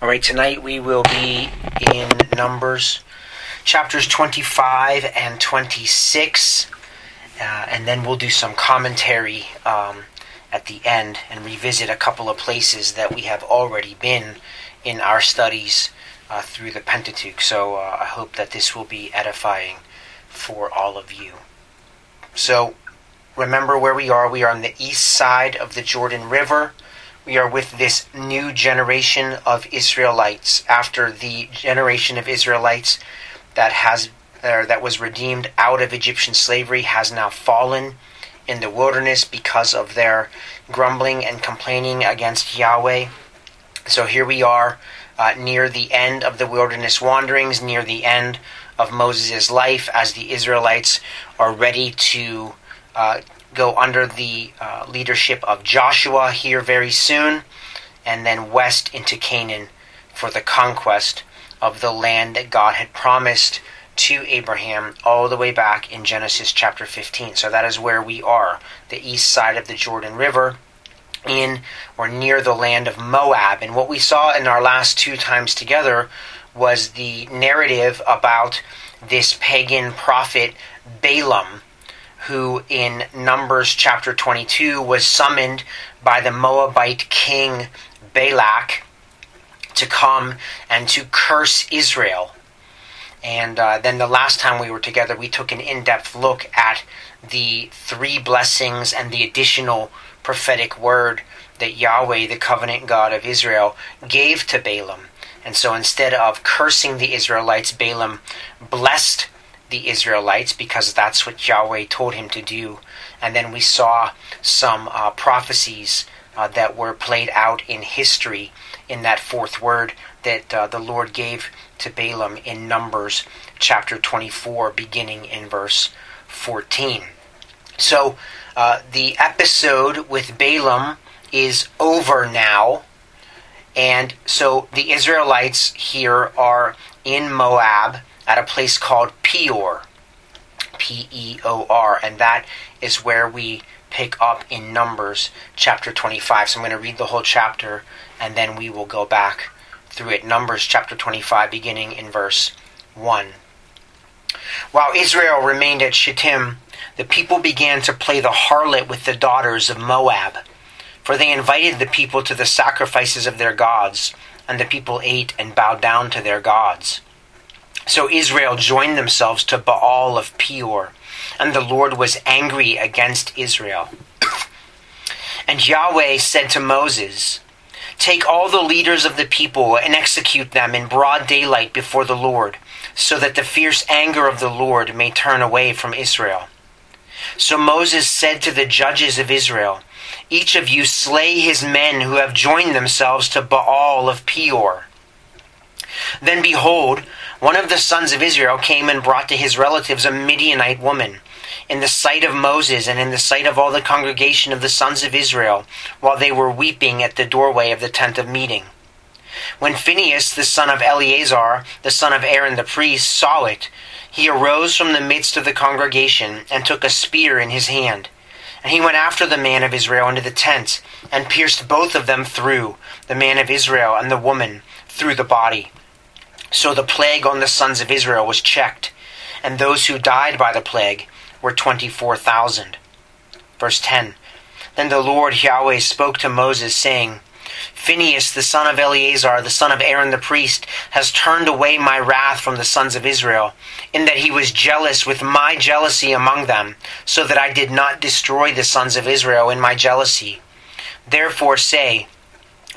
All right, tonight we will be in Numbers chapters 25 and 26, uh, and then we'll do some commentary um, at the end and revisit a couple of places that we have already been in our studies uh, through the Pentateuch. So uh, I hope that this will be edifying for all of you. So remember where we are. We are on the east side of the Jordan River we are with this new generation of Israelites after the generation of Israelites that has that was redeemed out of Egyptian slavery has now fallen in the wilderness because of their grumbling and complaining against Yahweh. So here we are uh, near the end of the wilderness wanderings, near the end of Moses' life, as the Israelites are ready to uh, go under the uh, leadership of Joshua here very soon, and then west into Canaan for the conquest of the land that God had promised to Abraham all the way back in Genesis chapter 15. So that is where we are, the east side of the Jordan River, in or near the land of Moab. And what we saw in our last two times together was the narrative about this pagan prophet Balaam who in Numbers chapter 22 was summoned by the Moabite king Balak to come and to curse Israel. And uh, then the last time we were together, we took an in depth look at the three blessings and the additional prophetic word that Yahweh, the covenant God of Israel, gave to Balaam. And so instead of cursing the Israelites, Balaam blessed the Israelites because that's what Yahweh told him to do. And then we saw some uh, prophecies uh, that were played out in history in that fourth word that uh, the Lord gave to Balaam in Numbers chapter 24, beginning in verse 14. So uh, the episode with Balaam is over now. And so the Israelites here are in Moab at a place called Peor. P E O R. And that is where we pick up in Numbers chapter 25. So I'm going to read the whole chapter and then we will go back through it. Numbers chapter 25, beginning in verse 1. While Israel remained at Shittim, the people began to play the harlot with the daughters of Moab, for they invited the people to the sacrifices of their gods, and the people ate and bowed down to their gods. So Israel joined themselves to Baal of Peor, and the Lord was angry against Israel. And Yahweh said to Moses, Take all the leaders of the people and execute them in broad daylight before the Lord, so that the fierce anger of the Lord may turn away from Israel. So Moses said to the judges of Israel, Each of you slay his men who have joined themselves to Baal of Peor. Then behold, one of the sons of Israel came and brought to his relatives a Midianite woman, in the sight of Moses and in the sight of all the congregation of the sons of Israel, while they were weeping at the doorway of the tent of meeting. When Phinehas, the son of Eleazar, the son of Aaron the priest, saw it, he arose from the midst of the congregation and took a spear in his hand. And he went after the man of Israel into the tent, and pierced both of them through, the man of Israel and the woman, through the body. So the plague on the sons of Israel was checked, and those who died by the plague were 24,000. Verse 10 Then the Lord Yahweh spoke to Moses, saying, Phinehas, the son of Eleazar, the son of Aaron the priest, has turned away my wrath from the sons of Israel, in that he was jealous with my jealousy among them, so that I did not destroy the sons of Israel in my jealousy. Therefore say,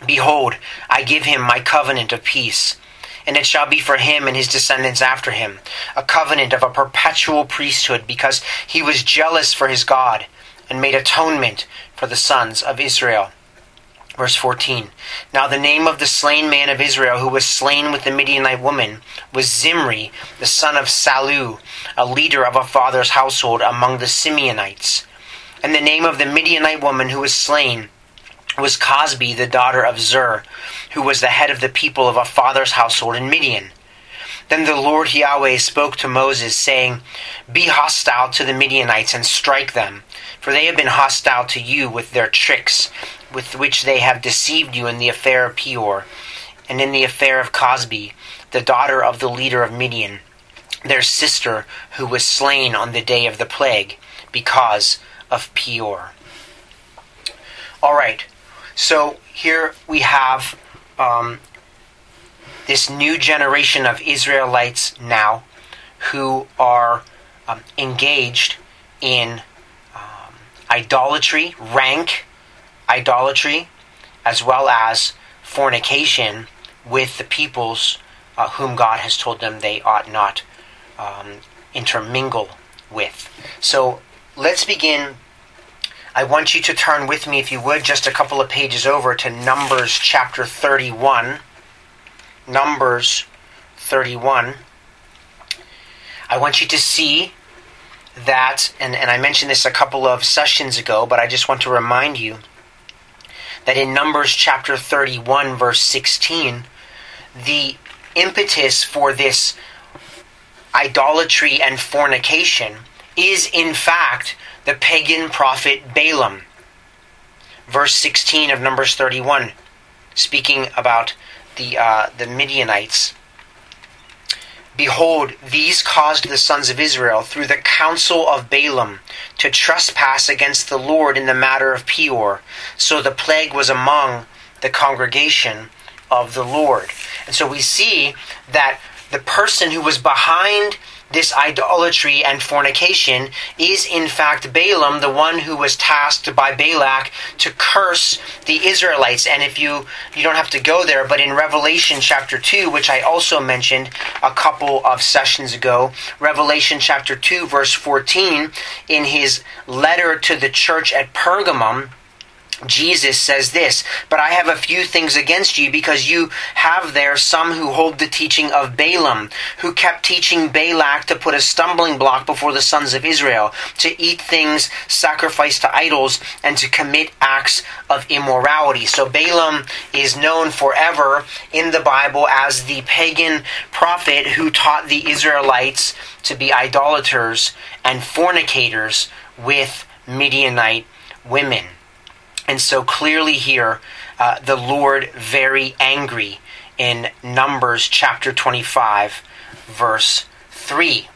Behold, I give him my covenant of peace and it shall be for him and his descendants after him, a covenant of a perpetual priesthood, because he was jealous for his God, and made atonement for the sons of Israel. Verse 14 Now the name of the slain man of Israel who was slain with the Midianite woman was Zimri, the son of Salu, a leader of a father's household among the Simeonites. And the name of the Midianite woman who was slain was Cosbi, the daughter of Zur, who was the head of the people of a father's household in Midian. Then the Lord Yahweh spoke to Moses, saying, Be hostile to the Midianites and strike them, for they have been hostile to you with their tricks, with which they have deceived you in the affair of Peor. and in the affair of Cosbi, the daughter of the leader of Midian, their sister who was slain on the day of the plague because of Peor. All right, so here we have um, this new generation of Israelites now who are um, engaged in um, idolatry, rank idolatry, as well as fornication with the peoples uh, whom God has told them they ought not um, intermingle with. So let's begin. I want you to turn with me, if you would, just a couple of pages over to Numbers chapter 31. Numbers 31. I want you to see that, and, and I mentioned this a couple of sessions ago, but I just want to remind you that in Numbers chapter 31, verse 16, the impetus for this idolatry and fornication is in fact the pagan prophet Balaam. Verse 16 of Numbers 31, speaking about the, uh, the Midianites. Behold, these caused the sons of Israel through the counsel of Balaam to trespass against the Lord in the matter of Peor. So the plague was among the congregation of the Lord. And so we see that the person who was behind this idolatry and fornication is in fact Balaam, the one who was tasked by Balak to curse the Israelites. And if you you don't have to go there, but in Revelation chapter 2, which I also mentioned a couple of sessions ago, Revelation chapter 2 verse 14 in his letter to the church at Pergamum, Jesus says this, but I have a few things against you because you have there some who hold the teaching of Balaam, who kept teaching Balak to put a stumbling block before the sons of Israel, to eat things sacrificed to idols, and to commit acts of immorality. So Balaam is known forever in the Bible as the pagan prophet who taught the Israelites to be idolaters and fornicators with Midianite women. And so clearly here, uh, the Lord very angry in Numbers chapter 25, verse 3.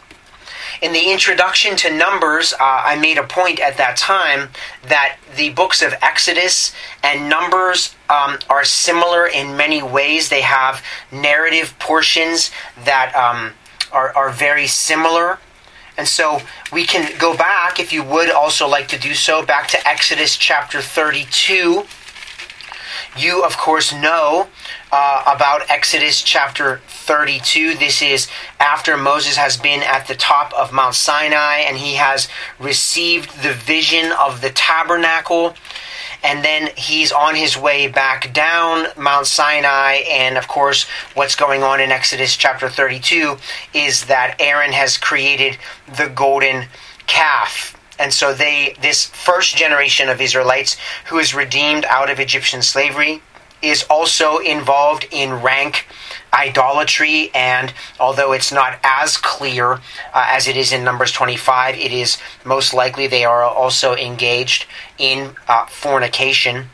In the introduction to Numbers, uh, I made a point at that time that the books of Exodus and Numbers um, are similar in many ways. They have narrative portions that um, are, are very similar. And so we can go back, if you would also like to do so, back to Exodus chapter 32. You, of course, know uh, about Exodus chapter 32. This is after Moses has been at the top of Mount Sinai and he has received the vision of the tabernacle and then he's on his way back down Mount Sinai. And of course, what's going on in Exodus chapter 32 is that Aaron has created the golden calf. And so they, this first generation of Israelites who is redeemed out of Egyptian slavery, is also involved in rank idolatry, and although it's not as clear uh, as it is in Numbers 25, it is most likely they are also engaged in uh, fornication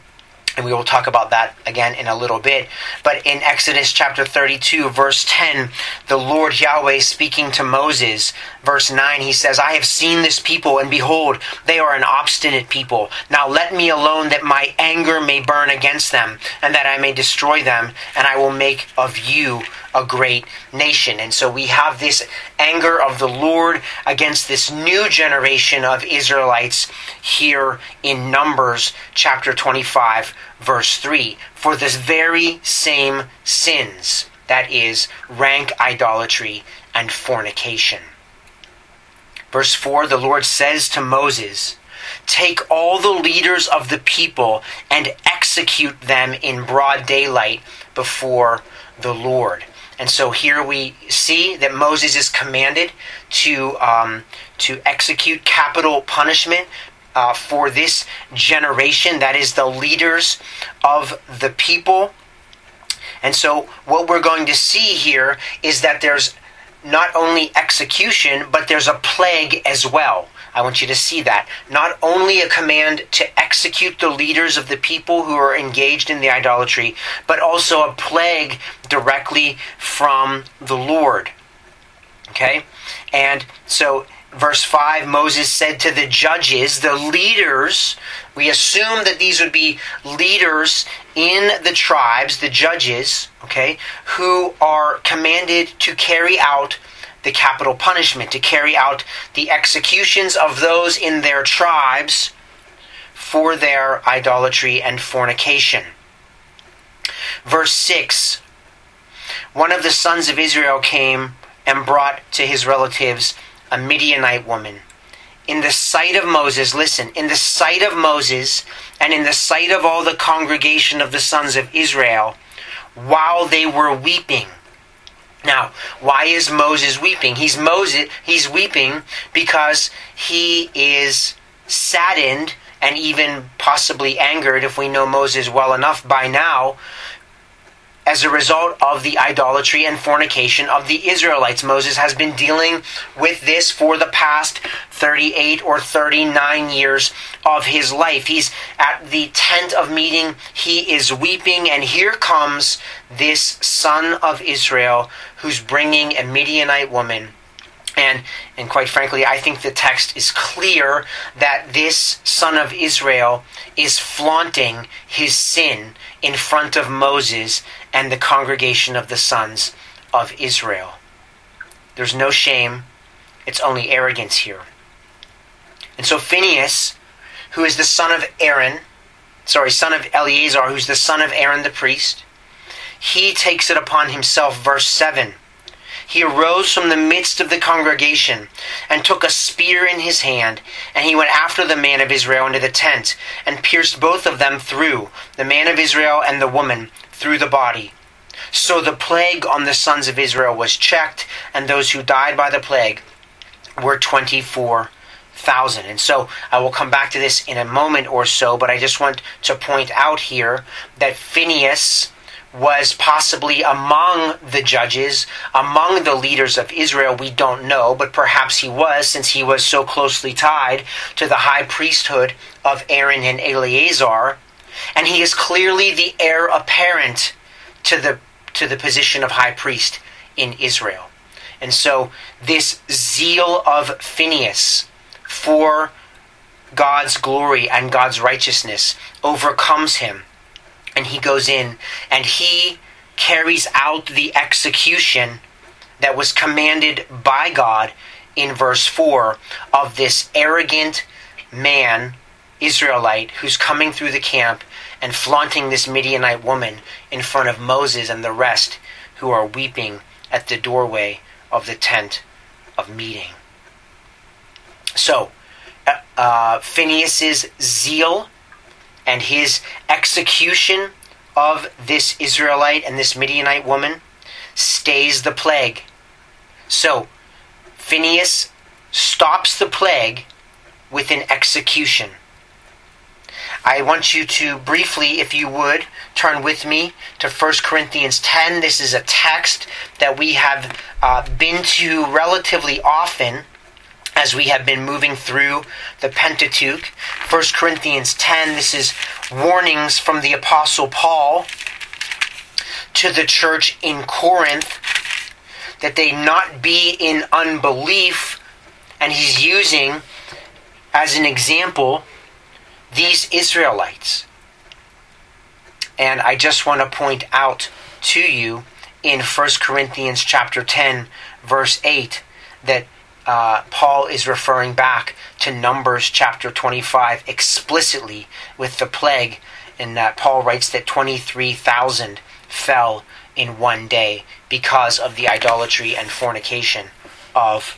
and we will talk about that again in a little bit. But in Exodus chapter 32, verse 10, the Lord Yahweh speaking to Moses, verse 9, he says, I have seen this people, and behold, they are an obstinate people. Now let me alone that my anger may burn against them, and that I may destroy them, and I will make of you a great nation. And so we have this anger of the Lord against this new generation of Israelites here in Numbers chapter 25, verse 3. For this very same sins, that is, rank idolatry and fornication. Verse 4 the Lord says to Moses, Take all the leaders of the people and execute them in broad daylight before the Lord. And so here we see that Moses is commanded to um, to execute capital punishment uh, for this generation, that is the leaders of the people. And so what we're going to see here is that there's not only execution, but there's a plague as well. I want you to see that. Not only a command to execute the leaders of the people who are engaged in the idolatry, but also a plague directly from the Lord. Okay? And so verse 5 Moses said to the judges, the leaders, we assume that these would be leaders in the tribes, the judges, okay, who are commanded to carry out the capital punishment, to carry out the executions of those in their tribes for their idolatry and fornication. Verse 6 One of the sons of Israel came and brought to his relatives a Midianite woman. In the sight of Moses, listen, in the sight of Moses and in the sight of all the congregation of the sons of Israel, while they were weeping. Now, why is Moses weeping? He's Moses he's weeping because he is saddened and even possibly angered if we know Moses well enough by now as a result of the idolatry and fornication of the Israelites. Moses has been dealing with this for the past 38 or 39 years of his life. He's at the tent of meeting, he is weeping, and here comes this son of Israel who's bringing a Midianite woman. And, and quite frankly, I think the text is clear that this son of Israel is flaunting his sin in front of Moses and the congregation of the sons of Israel. There's no shame, it's only arrogance here. And so Phinehas, who is the son of Aaron, sorry, son of Eleazar, who's the son of Aaron the priest, he takes it upon himself, verse 7. He arose from the midst of the congregation and took a spear in his hand, and he went after the man of Israel into the tent, and pierced both of them through, the man of Israel and the woman, through the body. So the plague on the sons of Israel was checked, and those who died by the plague were 24,000. And so I will come back to this in a moment or so, but I just want to point out here that Phinehas was possibly among the judges, among the leaders of Israel, we don't know, but perhaps he was, since he was so closely tied to the high priesthood of Aaron and Eleazar and he is clearly the heir apparent to the to the position of high priest in Israel. And so this zeal of Phineas for God's glory and God's righteousness overcomes him. And he goes in and he carries out the execution that was commanded by God in verse 4 of this arrogant man Israelite who's coming through the camp and flaunting this Midianite woman in front of Moses and the rest who are weeping at the doorway of the tent of meeting. So, uh, uh Phinehas's zeal and his execution of this Israelite and this Midianite woman stays the plague. So, Phineas stops the plague with an execution. I want you to briefly, if you would, turn with me to 1 Corinthians 10. This is a text that we have uh, been to relatively often as we have been moving through the Pentateuch. 1 Corinthians 10, this is warnings from the Apostle Paul to the church in Corinth that they not be in unbelief. And he's using as an example these Israelites. And I just want to point out to you in 1 Corinthians chapter 10 verse 8 that uh, Paul is referring back to Numbers chapter 25 explicitly with the plague, and that Paul writes that 23,000 fell in one day because of the idolatry and fornication of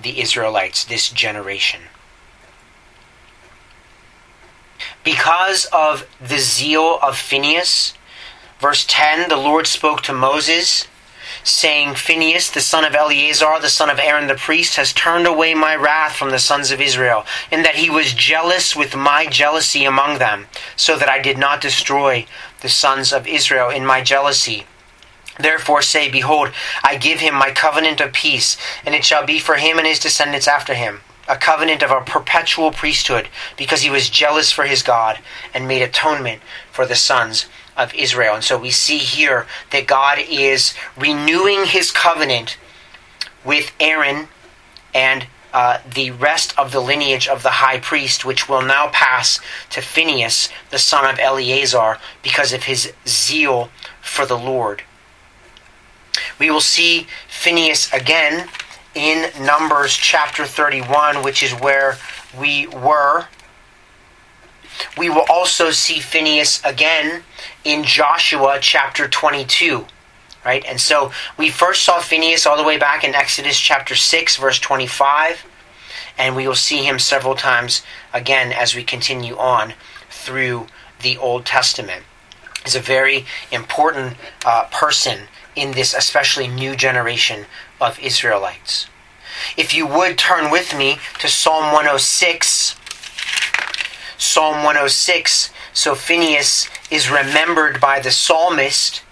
the Israelites, this generation. Because of the zeal of Phinehas, verse 10, the Lord spoke to Moses, saying, Phinehas, the son of Eleazar, the son of Aaron the priest, has turned away my wrath from the sons of Israel, in that he was jealous with my jealousy among them, so that I did not destroy the sons of Israel in my jealousy. Therefore say, Behold, I give him my covenant of peace, and it shall be for him and his descendants after him a covenant of a perpetual priesthood, because he was jealous for his God and made atonement for the sons of Israel. And so we see here that God is renewing his covenant with Aaron and uh, the rest of the lineage of the high priest, which will now pass to Phineas, the son of Eleazar, because of his zeal for the Lord. We will see Phineas again in Numbers chapter 31, which is where we were. We will also see Phineas again in Joshua chapter 22. Right? And so we first saw Phineas all the way back in Exodus chapter 6, verse 25. And we will see him several times again as we continue on through the Old Testament. He's a very important uh, person in this especially new generation of Israelites. If you would turn with me to Psalm 106, Psalm 106. So Phineas is remembered by the psalmist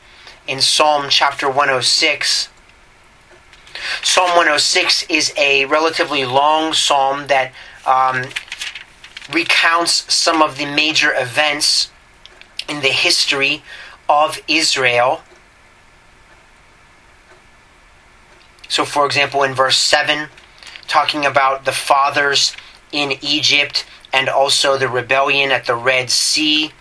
in Psalm chapter 106. Psalm 106 is a relatively long psalm that um, recounts some of the major events in the history of Israel. So, for example, in verse 7, talking about the fathers in Egypt and also the rebellion at the Red Sea.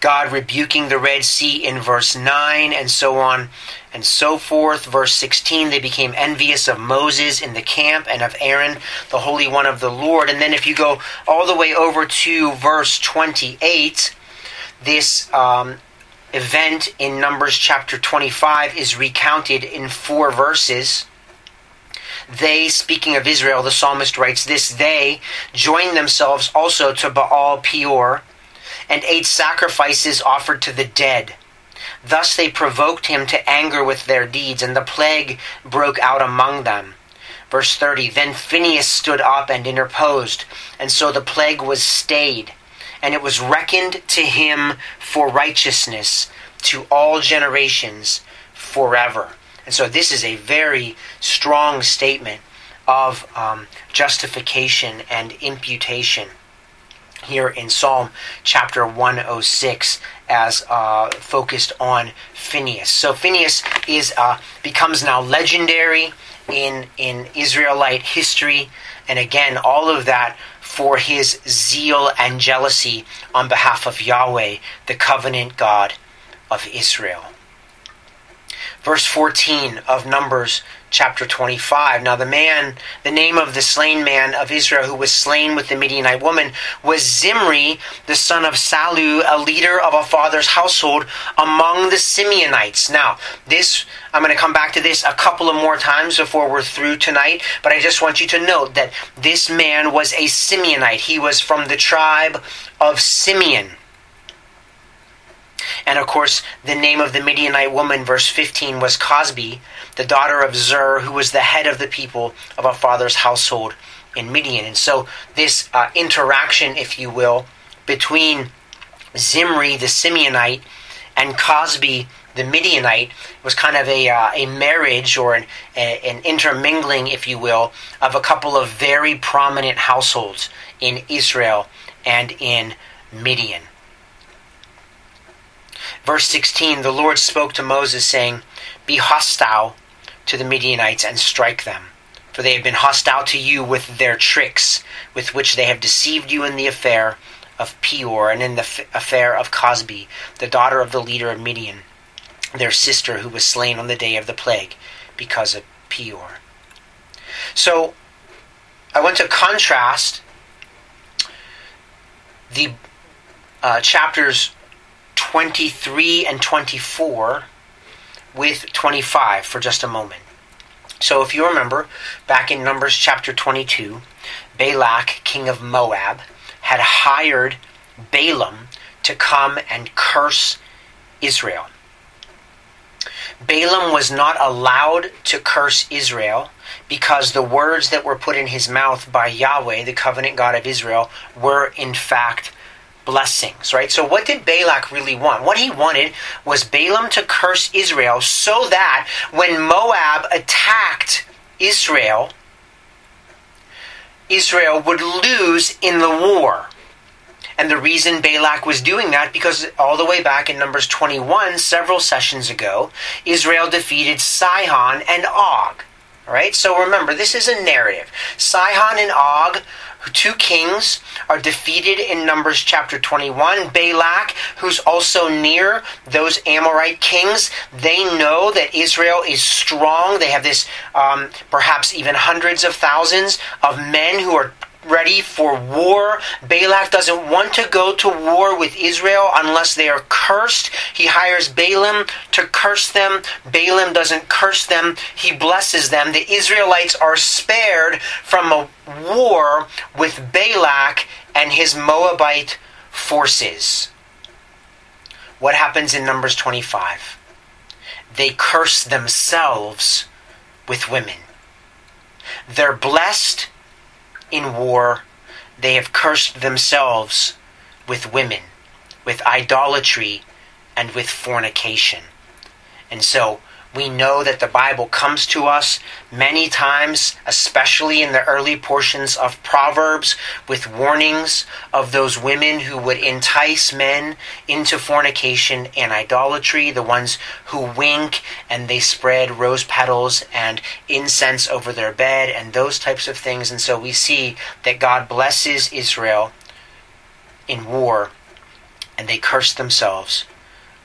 God rebuking the Red Sea in verse 9, and so on and so forth. Verse 16, they became envious of Moses in the camp and of Aaron, the Holy One of the Lord. And then if you go all the way over to verse 28, this um, event in Numbers chapter 25 is recounted in four verses. They, speaking of Israel, the psalmist writes this They joined themselves also to Baal Peor and ate sacrifices offered to the dead. Thus they provoked him to anger with their deeds, and the plague broke out among them. Verse 30 Then Phinehas stood up and interposed, and so the plague was stayed and it was reckoned to him for righteousness to all generations forever. And so this is a very strong statement of um, justification and imputation here in Psalm chapter 106 as uh, focused on Phineas. So Phineas is uh, becomes now legendary in in Israelite history, and again, all of that for his zeal and jealousy on behalf of Yahweh, the covenant God of Israel. Verse 14 of Numbers chapter 25. Now, the man, the name of the slain man of Israel who was slain with the Midianite woman was Zimri, the son of Salu, a leader of a father's household among the Simeonites. Now, this, I'm going to come back to this a couple of more times before we're through tonight, but I just want you to note that this man was a Simeonite. He was from the tribe of Simeon. And of course, the name of the Midianite woman, verse 15, was Cosbi, the daughter of Zur, who was the head of the people of our father's household in Midian. And so, this uh, interaction, if you will, between Zimri, the Simeonite, and Cosbi, the Midianite, was kind of a, uh, a marriage or an, a, an intermingling, if you will, of a couple of very prominent households in Israel and in Midian. Verse 16 The Lord spoke to Moses, saying, Be hostile to the Midianites and strike them. For they have been hostile to you with their tricks, with which they have deceived you in the affair of Peor and in the affair of Cosbi, the daughter of the leader of Midian, their sister who was slain on the day of the plague because of Peor. So, I want to contrast the uh, chapters 23 and 24 with 25 for just a moment. So, if you remember, back in Numbers chapter 22, Balak, king of Moab, had hired Balaam to come and curse Israel. Balaam was not allowed to curse Israel because the words that were put in his mouth by Yahweh, the covenant God of Israel, were in fact blessings, right? So, what did Balak really want? What he wanted was Balaam to curse Israel so that when Moab attacked Israel, Israel would lose in the war. And the reason Balak was doing that, because all the way back in Numbers 21, several sessions ago, Israel defeated Sihon and Og. All right, so remember, this is a narrative. Sihon and Og, two kings, are defeated in Numbers chapter 21. Balak, who's also near those Amorite kings, they know that Israel is strong. They have this, um, perhaps even hundreds of thousands of men who are ready for war. Balak doesn't want to go to war with Israel unless they are cursed. He hires Balaam to curse them. Balaam doesn't curse them, he blesses them. The Israelites are spared from a war with Balak and his Moabite forces. What happens in Numbers 25? They curse themselves with women. They're blessed in war, they have cursed themselves with women, with idolatry, and with fornication. And so we know that the Bible comes to us many times, especially in the early portions of Proverbs, with warnings of those women who would entice men into fornication and idolatry, the ones who wink and they spread rose petals and incense over their bed, and those types of things. And so we see that God blesses Israel in war, and they curse themselves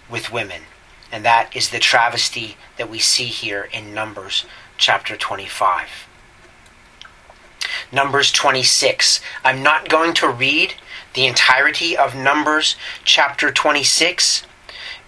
with women. And that is the travesty that we see here in Numbers chapter 25. Numbers 26. I'm not going to read the entirety of Numbers chapter 26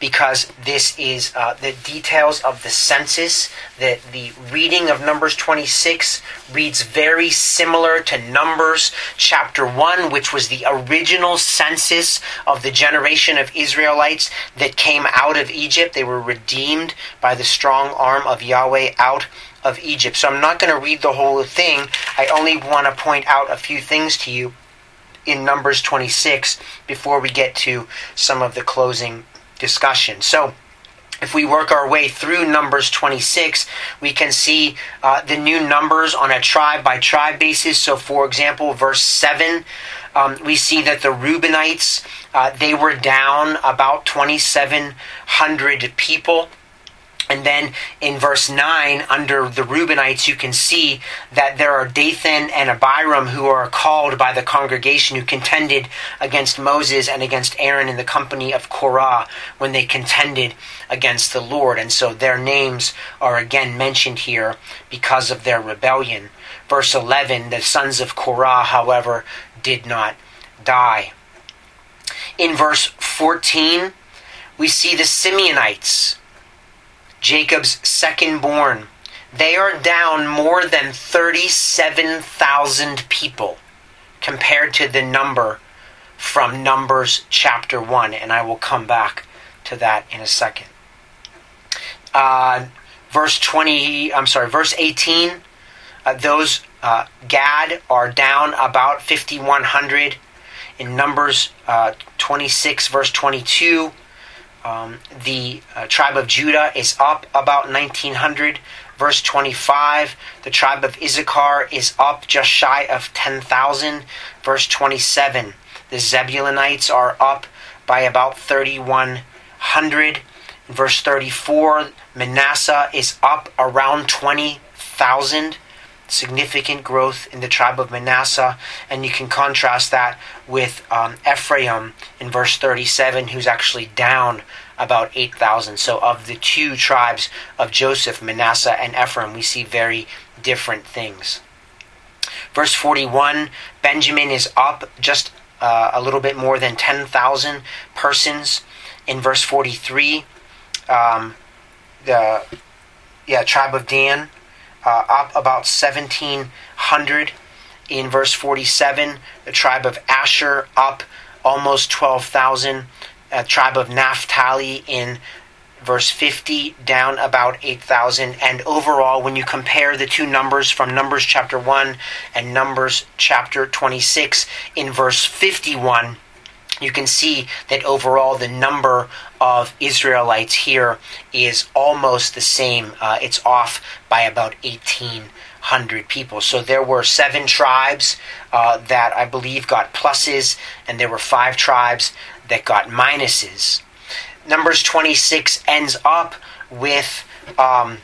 because this is uh, the details of the census. The, the reading of Numbers 26 reads very similar to Numbers chapter 1, which was the original census of the generation of Israelites that came out of Egypt. They were redeemed by the strong arm of Yahweh out of Egypt. So I'm not going to read the whole thing. I only want to point out a few things to you in Numbers 26 before we get to some of the closing discussion. So, if we work our way through Numbers 26, we can see uh, the new numbers on a tribe by tribe basis. So, for example, verse 7, um, we see that the Reubenites, uh, they were down about 2,700 people. And then in verse 9, under the Reubenites, you can see that there are Dathan and Abiram who are called by the congregation who contended against Moses and against Aaron in the company of Korah when they contended against the Lord. And so their names are again mentioned here because of their rebellion. Verse 11, the sons of Korah, however, did not die. In verse 14, we see the Simeonites Jacob's second born. They are down more than 37,000 people compared to the number from Numbers chapter 1, and I will come back to that in a second. Uh, verse 20, I'm sorry, verse 18, uh, those uh, Gad are down about 5,100. In Numbers uh, 26, verse 22, um, the uh, tribe of Judah is up about 1900. Verse 25, the tribe of Issachar is up just shy of 10,000. Verse 27, the Zebulunites are up by about 3,100. Verse 34, Manasseh is up around 20,000 significant growth in the tribe of Manasseh, and you can contrast that with um, Ephraim in verse 37, who's actually down about 8,000. So, of the two tribes of Joseph, Manasseh and Ephraim, we see very different things. Verse 41 Benjamin is up just uh, a little bit more than 10,000 persons. In verse 43, um, the yeah, tribe of Dan uh, up about 1700 in verse 47 the tribe of asher up almost 12000 uh, tribe of naphtali in verse 50 down about 8000 and overall when you compare the two numbers from numbers chapter 1 and numbers chapter 26 in verse 51 you can see that overall the number of Israelites here is almost the same. Uh, it's off by about 18 hundred people. So there were seven tribes uh, that I believe got pluses, and there were five tribes that got minuses. Numbers 26 ends up with um,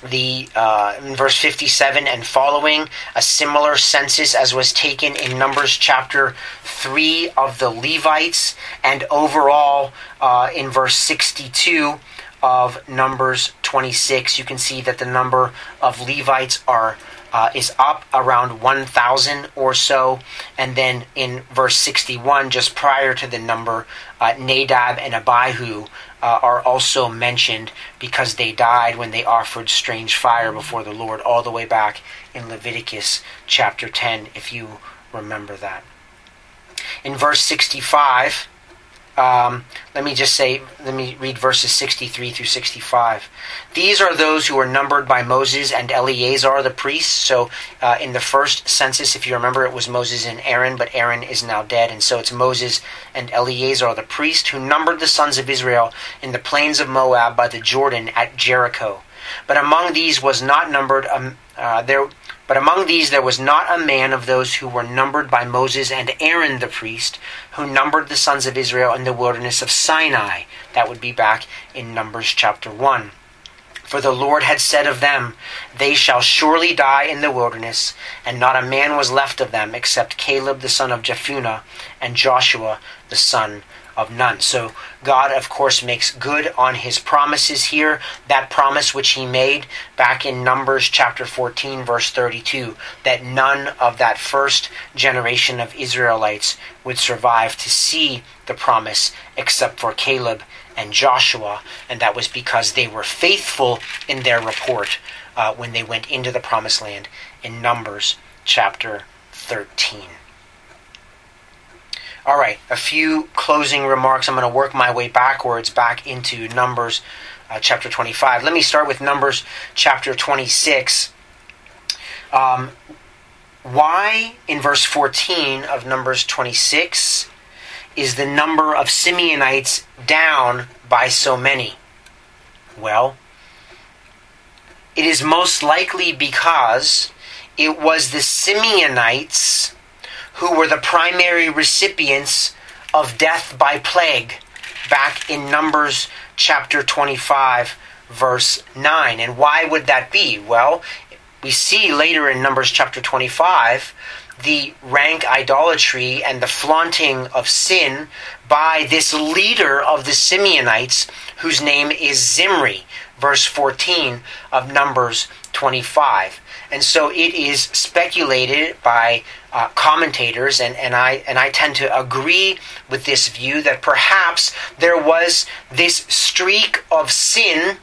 the uh, in verse 57 and following a similar census as was taken in numbers chapter 3 of the levites and overall uh, in verse 62 of numbers 26 you can see that the number of levites are uh, is up around 1,000 or so. And then in verse 61, just prior to the number, uh, Nadab and Abihu uh, are also mentioned because they died when they offered strange fire before the Lord, all the way back in Leviticus chapter 10, if you remember that. In verse 65, um, let me just say, let me read verses 63 through 65. These are those who were numbered by Moses and Eleazar the priest. So, uh, in the first census, if you remember, it was Moses and Aaron, but Aaron is now dead. And so it's Moses and Eleazar the priest who numbered the sons of Israel in the plains of Moab by the Jordan at Jericho. But among these was not numbered, um, uh, there but among these there was not a man of those who were numbered by Moses and Aaron the priest, who numbered the sons of Israel in the wilderness of Sinai. That would be back in Numbers chapter 1. For the Lord had said of them, They shall surely die in the wilderness, and not a man was left of them except Caleb the son of Jephunneh and Joshua the son of Nun. So God, of course, makes good on his promises here. That promise which he made back in Numbers chapter 14, verse 32, that none of that first generation of Israelites would survive to see the promise except for Caleb and Joshua. And that was because they were faithful in their report uh, when they went into the promised land in Numbers chapter 13. All right, a few closing remarks. I'm going to work my way backwards back into Numbers uh, chapter 25. Let me start with Numbers chapter 26. Um, why, in verse 14 of Numbers 26, is the number of Simeonites down by so many? Well, it is most likely because it was the Simeonites who were the primary recipients of death by plague back in Numbers chapter 25, verse 9. And why would that be? Well, we see later in Numbers chapter 25 the rank idolatry and the flaunting of sin by this leader of the Simeonites, whose name is Zimri, verse 14 of Numbers 25. And so it is speculated by uh, commentators, and, and, I, and I tend to agree with this view that perhaps there was this streak of sin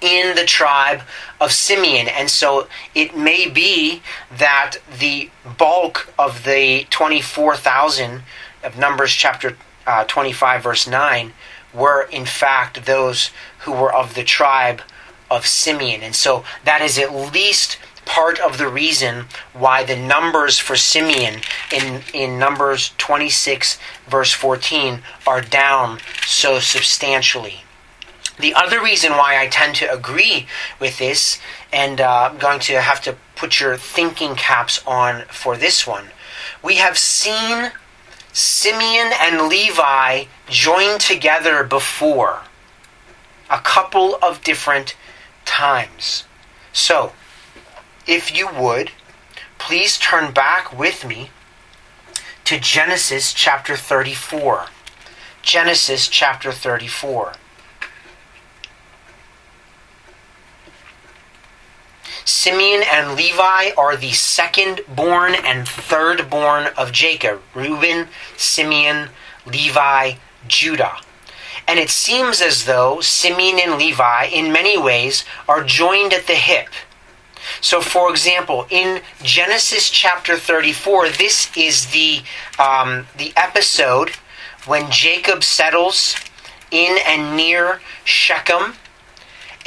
in the tribe of Simeon. And so it may be that the bulk of the 24,000 of Numbers chapter uh, 25, verse 9, were in fact those who were of the tribe of Simeon. And so that is at least part of the reason why the numbers for Simeon in, in Numbers 26, verse 14, are down so substantially. The other reason why I tend to agree with this, and uh, I'm going to have to put your thinking caps on for this one, we have seen Simeon and Levi join together before a couple of different times. So, if you would, please turn back with me to Genesis chapter 34. Genesis chapter 34. Simeon and Levi are the second born and third born of Jacob Reuben, Simeon, Levi, Judah. And it seems as though Simeon and Levi, in many ways, are joined at the hip. So, for example, in Genesis chapter 34, this is the, um, the episode when Jacob settles in and near Shechem,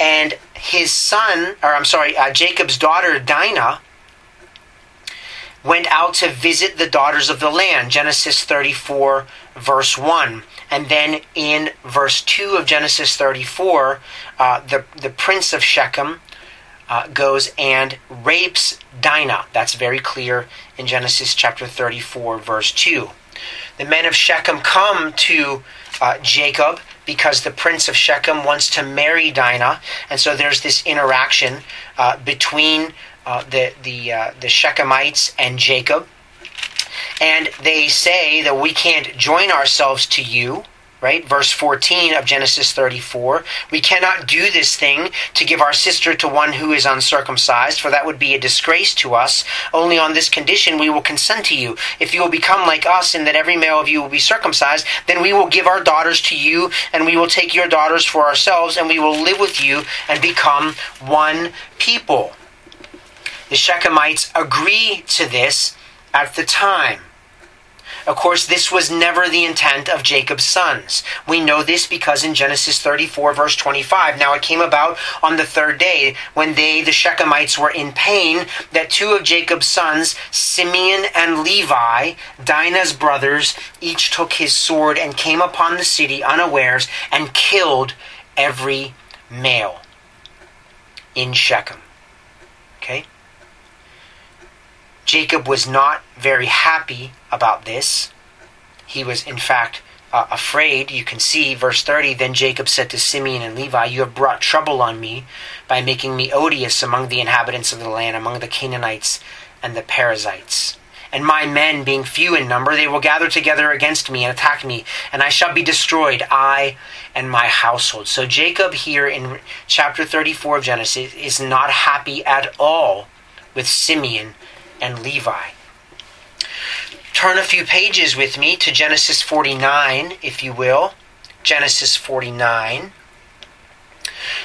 and his son, or I'm sorry, uh, Jacob's daughter Dinah, went out to visit the daughters of the land. Genesis 34, verse 1. And then in verse 2 of Genesis 34, uh, the, the prince of Shechem uh, goes and rapes Dinah. That's very clear in Genesis chapter 34, verse 2. The men of Shechem come to uh, Jacob because the prince of Shechem wants to marry Dinah, and so there's this interaction uh, between uh, the the uh, the Shechemites and Jacob, and they say that we can't join ourselves to you right? Verse 14 of Genesis 34. We cannot do this thing to give our sister to one who is uncircumcised, for that would be a disgrace to us. Only on this condition we will consent to you. If you will become like us in that every male of you will be circumcised, then we will give our daughters to you, and we will take your daughters for ourselves, and we will live with you and become one people. The Shechemites agree to this at the time. Of course, this was never the intent of Jacob's sons. We know this because in Genesis 34, verse 25, now it came about on the third day when they, the Shechemites, were in pain that two of Jacob's sons, Simeon and Levi, Dinah's brothers, each took his sword and came upon the city unawares and killed every male in Shechem. Okay? Jacob was not very happy about this. He was, in fact, uh, afraid. You can see, verse 30 Then Jacob said to Simeon and Levi, You have brought trouble on me by making me odious among the inhabitants of the land, among the Canaanites and the Perizzites. And my men, being few in number, they will gather together against me and attack me, and I shall be destroyed, I and my household. So Jacob, here in chapter 34 of Genesis, is not happy at all with Simeon and Levi. Turn a few pages with me to Genesis 49, if you will. Genesis 49.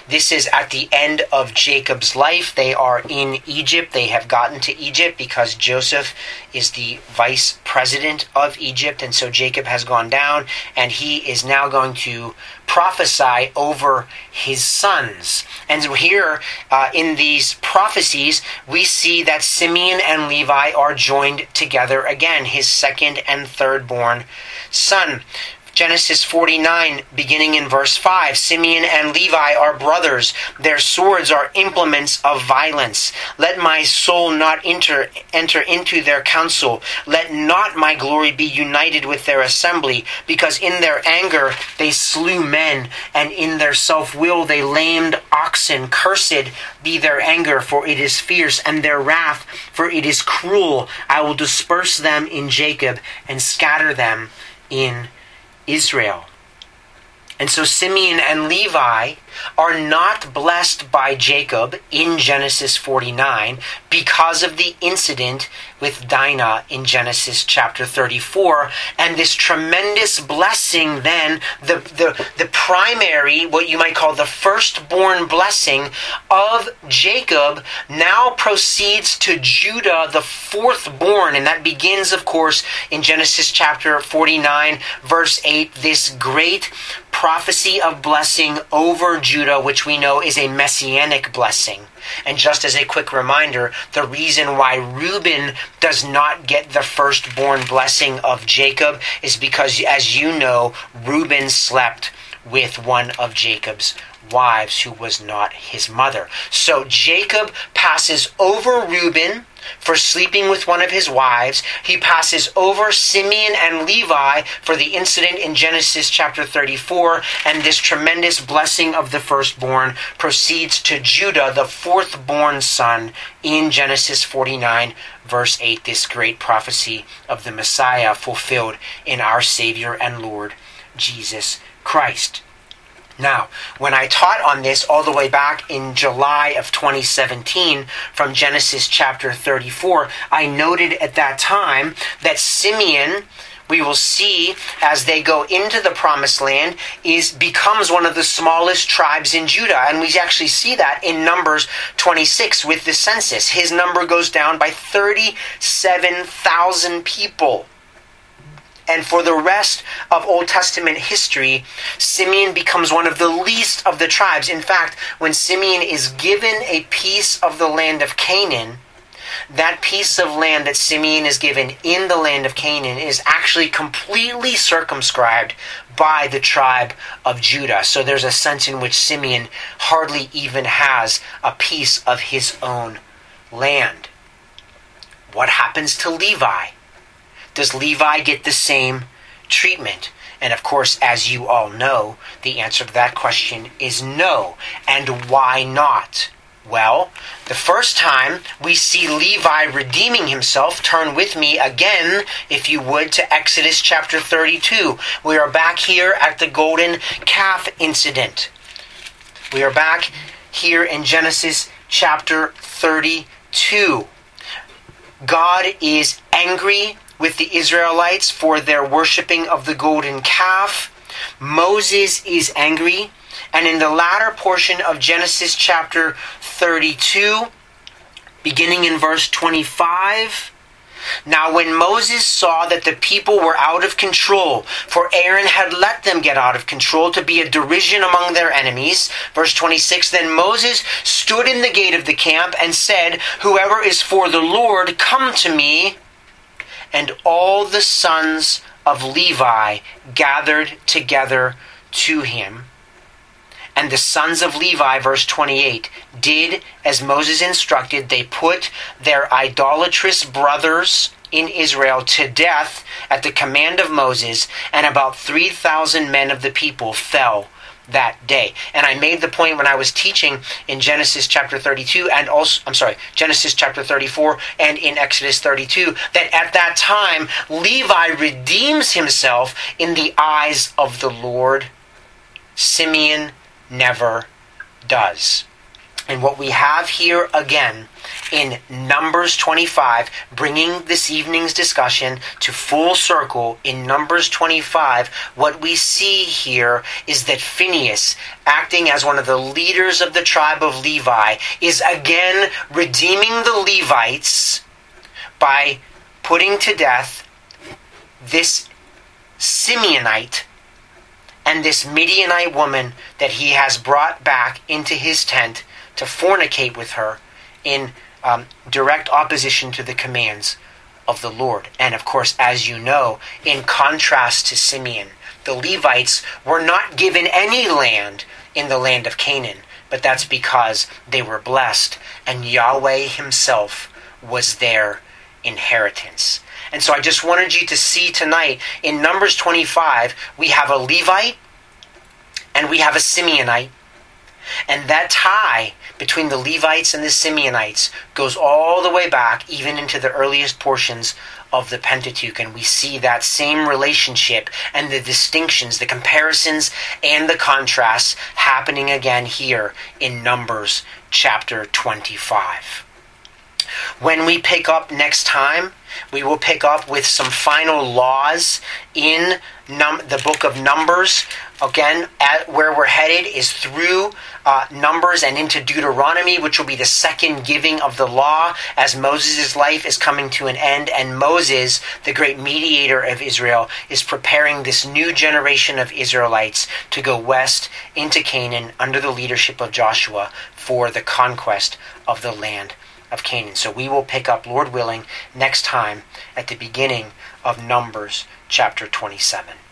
This is at the end of Jacob's life. They are in Egypt. They have gotten to Egypt because Joseph is the vice president of Egypt. And so Jacob has gone down and he is now going to prophesy over his sons. And here uh, in these prophecies, we see that Simeon and Levi are joined together again, his second and third born son. Genesis 49, beginning in verse 5 Simeon and Levi are brothers. Their swords are implements of violence. Let my soul not enter, enter into their council. Let not my glory be united with their assembly, because in their anger they slew men, and in their self will they lamed oxen. Cursed be their anger, for it is fierce, and their wrath, for it is cruel. I will disperse them in Jacob and scatter them in Israel. And so Simeon and Levi are not blessed by Jacob in Genesis 49 because of the incident with Dinah in Genesis chapter 34. And this tremendous blessing, then, the, the, the primary, what you might call the firstborn blessing of Jacob, now proceeds to Judah, the fourthborn. And that begins, of course, in Genesis chapter 49, verse 8, this great prophecy of blessing over Judah, which we know is a messianic blessing. And just as a quick reminder, the reason why Reuben does not get the firstborn blessing of Jacob is because, as you know, Reuben slept with one of Jacob's wives who was not his mother. So Jacob passes over Reuben for sleeping with one of his wives. He passes over Simeon and Levi for the incident in Genesis chapter 34, and this tremendous blessing of the firstborn proceeds to Judah, the fourth-born son, in Genesis 49, verse 8, this great prophecy of the Messiah fulfilled in our Savior and Lord Jesus Christ. Now, when I taught on this all the way back in July of 2017 from Genesis chapter 34, I noted at that time that Simeon we will see as they go into the promised land is becomes one of the smallest tribes in Judah. And we actually see that in numbers 26 with the census. His number goes down by 37,000 people and for the rest of Old Testament history, Simeon becomes one of the least of the tribes. In fact, when Simeon is given a piece of the land of Canaan, that piece of land that Simeon is given in the land of Canaan is actually completely circumscribed by the tribe of Judah. So there's a sense in which Simeon hardly even has a piece of his own land. What happens to Levi? Does Levi get the same treatment? And of course, as you all know, the answer to that question is no. And why not? Well, the first time we see Levi redeeming himself, turn with me again, if you would, to Exodus chapter 32. We are back here at the golden calf incident. We are back here in Genesis chapter 32. God is angry with the Israelites for their worshiping of the golden calf. Moses is angry. And in the latter portion of Genesis chapter 32, beginning in verse 25. Now, when Moses saw that the people were out of control, for Aaron had let them get out of control to be a derision among their enemies, verse 26, then Moses stood in the gate of the camp and said, Whoever is for the Lord, come to me. And all the sons of Levi gathered together to him. And the sons of Levi, verse 28, did as Moses instructed. They put their idolatrous brothers in Israel to death at the command of Moses, and about 3,000 men of the people fell that day. And I made the point when I was teaching in Genesis chapter 32 and also, I'm sorry, Genesis chapter 34 and in Exodus 32 that at that time Levi redeems himself in the eyes of the Lord. Simeon never does. And what we have here again in Numbers 25, bringing this evening's discussion to full circle in Numbers 25, what we see here is that Phineas, acting as one of the leaders of the tribe of Levi, is again redeeming the Levites by putting to death this Simeonite and this Midianite woman that he has brought back into his tent to fornicate with her in um, direct opposition to the commands of the Lord. And of course, as you know, in contrast to Simeon, the Levites were not given any land in the land of Canaan, but that's because they were blessed, and Yahweh Himself was their inheritance. And so I just wanted you to see tonight in Numbers 25, we have a Levite and we have a Simeonite. And that tie between the Levites and the Simeonites goes all the way back, even into the earliest portions of the Pentateuch. And we see that same relationship and the distinctions, the comparisons, and the contrasts happening again here in Numbers chapter 25. When we pick up next time, we will pick up with some final laws in num- the book of Numbers. Again, at where we're headed is through uh, Numbers and into Deuteronomy, which will be the second giving of the law as Moses' life is coming to an end. And Moses, the great mediator of Israel, is preparing this new generation of Israelites to go west into Canaan under the leadership of Joshua for the conquest of the land of Canaan. So we will pick up, Lord willing, next time at the beginning of Numbers chapter 27.